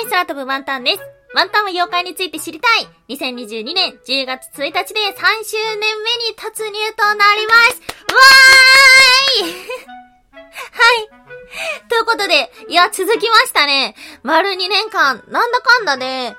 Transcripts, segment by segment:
い、空飛ぶワンタンです。ワンタンは妖怪について知りたい !2022 年10月1日で3周年目に突入となりますわーい はい。ということで、いや、続きましたね。丸2年間、なんだかんだで、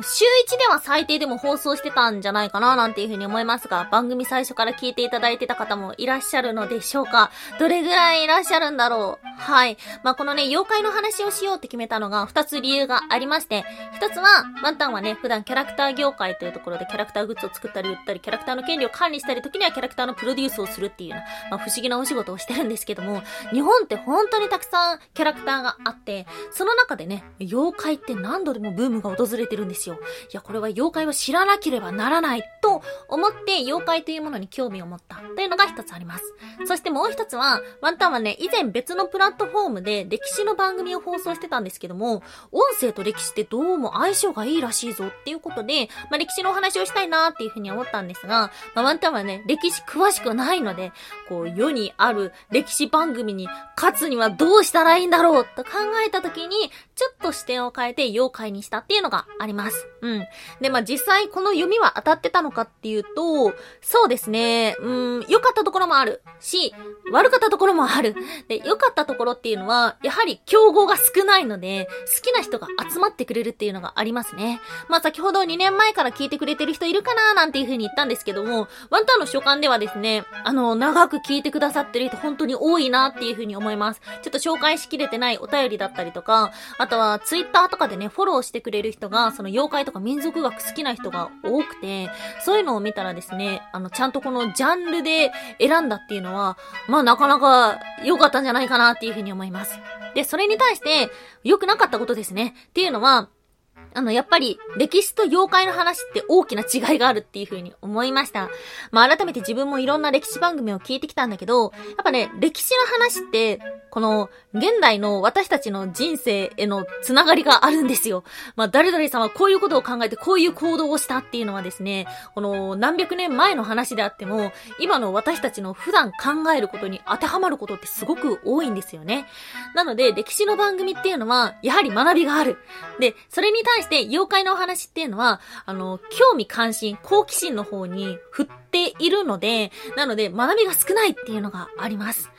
週1では最低でも放送してたんじゃないかななんていうふうに思いますが、番組最初から聞いていただいてた方もいらっしゃるのでしょうか。どれぐらいいらっしゃるんだろう。はい。まあ、このね、妖怪の話をしようって決めたのが2つ理由がありまして、1つは、ワンタンはね、普段キャラクター業界というところでキャラクターグッズを作ったり売ったり、キャラクターの権利を管理したり、時にはキャラクターのプロデュースをするっていうような、まあ、不思議なお仕事をしてるんですけども、日本って本当にたくさんキャラクターがあって、その中でね、妖怪って何度でもブームが訪れてるんですよ。いや、これは妖怪を知らなければならないと思って妖怪というものに興味を持ったというのが一つあります。そしてもう一つは、ワンタンはね、以前別のプラットフォームで歴史の番組を放送してたんですけども、音声と歴史ってどうも相性がいいらしいぞっていうことで、まあ、歴史のお話をしたいなっていうふうに思ったんですが、まあ、ワンタンはね、歴史詳しくないので、こう、世にある歴史番組に勝つにはどうしたらいいんだろうと考えた時に、ちょっと視点を変えて妖怪にしたっていうのがあります。うん。で、まあ、実際この読みは当たってたのかっていうと、そうですね、うん、良かったところもあるし、悪かったところもある。で、良かったところっていうのは、やはり競合が少ないので、好きな人が集まってくれるっていうのがありますね。まあ、先ほど2年前から聞いてくれてる人いるかななんていう風に言ったんですけども、ワンタンの所感ではですね、あの、長く聞いてくださってる人本当に多いなっていう風に思います。ちょっと紹介しきれてないお便りだったりとか、あとはツイッターとかでね、フォローしてくれる人が、その妖怪とか民族学好きな人が多くて、そういうのを見たらですね、あの、ちゃんとこのジャンルで選んだっていうのは、まあなかなか良かったんじゃないかなっていうふうに思います。で、それに対して、良くなかったことですね。っていうのは、あの、やっぱり、歴史と妖怪の話って大きな違いがあるっていう風に思いました。まあ、改めて自分もいろんな歴史番組を聞いてきたんだけど、やっぱね、歴史の話って、この、現代の私たちの人生へのつながりがあるんですよ。まあ、誰々さんはこういうことを考えてこういう行動をしたっていうのはですね、この、何百年前の話であっても、今の私たちの普段考えることに当てはまることってすごく多いんですよね。なので、歴史の番組っていうのは、やはり学びがある。で、それに対対して、妖怪のお話っていうのは、あの、興味関心、好奇心の方に振っているので、なので、学びが少ないっていうのがあります。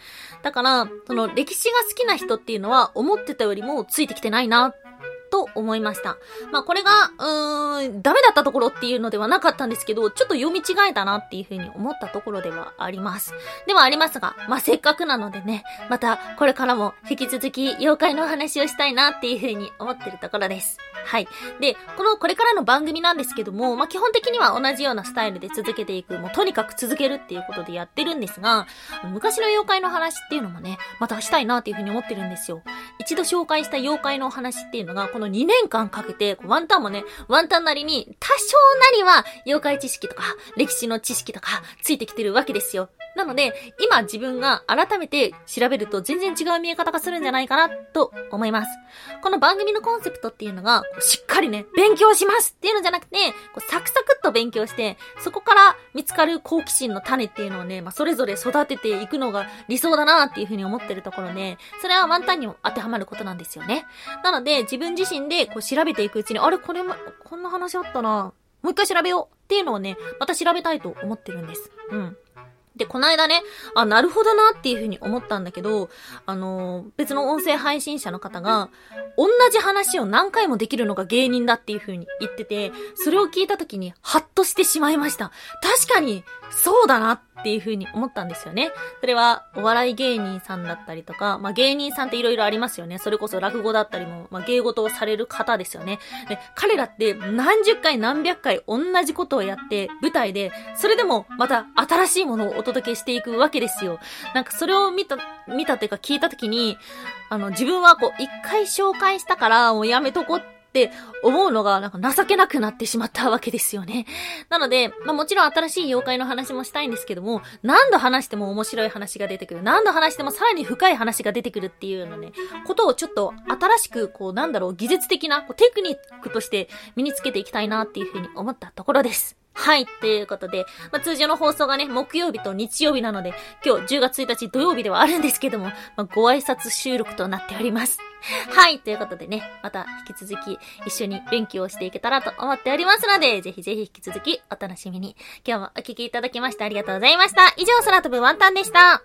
だから、その歴史が好きな人っていうのは思ってたよりもついてきてないなと思いました。まあこれが、うーん、ダメだったところっていうのではなかったんですけど、ちょっと読み違えたなっていうふうに思ったところではあります。ではありますが、まあせっかくなのでね、またこれからも引き続き妖怪のお話をしたいなっていうふうに思ってるところです。はい。で、このこれからの番組なんですけども、まあ基本的には同じようなスタイルで続けていく、もうとにかく続けるっていうことでやってるんですが、昔の妖怪の話っていうのもね、またしたいなっていうふうに思ってるんですよ。一度紹介した妖怪の話っていうのが、この2年間かけて、ワンタンもね、ワンタンなりに、多少なりは、妖怪知識とか、歴史の知識とか、ついてきてるわけですよ。なので、今自分が改めて調べると全然違う見え方がするんじゃないかなと思います。この番組のコンセプトっていうのが、しっかりね、勉強しますっていうのじゃなくて、こうサクサクっと勉強して、そこから見つかる好奇心の種っていうのをね、まあ、それぞれ育てていくのが理想だなっていうふうに思ってるところで、それはワンタンにも当てはまることなんですよね。なので、自分自身でこう調べていくうちに、あれこれも、こんな話あったなもう一回調べようっていうのをね、また調べたいと思ってるんです。うん。で、この間ね、あ、なるほどなっていうふうに思ったんだけど、あの、別の音声配信者の方が、同じ話を何回もできるのが芸人だっていうふうに言ってて、それを聞いた時に、ハッとしてしまいました。確かに、そうだなっていうふうに思ったんですよね。それは、お笑い芸人さんだったりとか、まあ、芸人さんって色々ありますよね。それこそ落語だったりも、まあ、芸事をされる方ですよね。で、彼らって何十回何百回同じことをやって、舞台で、それでもまた新しいものをお届けしていくわけですよ。なんかそれを見た、見たっていうか聞いたときに、あの、自分はこう、一回紹介したから、もうやめとこって思うのが、なんか情けなくなってしまったわけですよね。なので、まあもちろん新しい妖怪の話もしたいんですけども、何度話しても面白い話が出てくる。何度話してもさらに深い話が出てくるっていうのね、ことをちょっと新しく、こう、なんだろう、技術的な、こうテクニックとして身につけていきたいなっていうふうに思ったところです。はい、ということで、まあ、通常の放送がね、木曜日と日曜日なので、今日10月1日土曜日ではあるんですけども、まあ、ご挨拶収録となっております。はい、ということでね、また引き続き一緒に勉強していけたらと思っておりますので、ぜひぜひ引き続きお楽しみに。今日もお聴きいただきましてありがとうございました。以上、空飛ぶワンタンでした。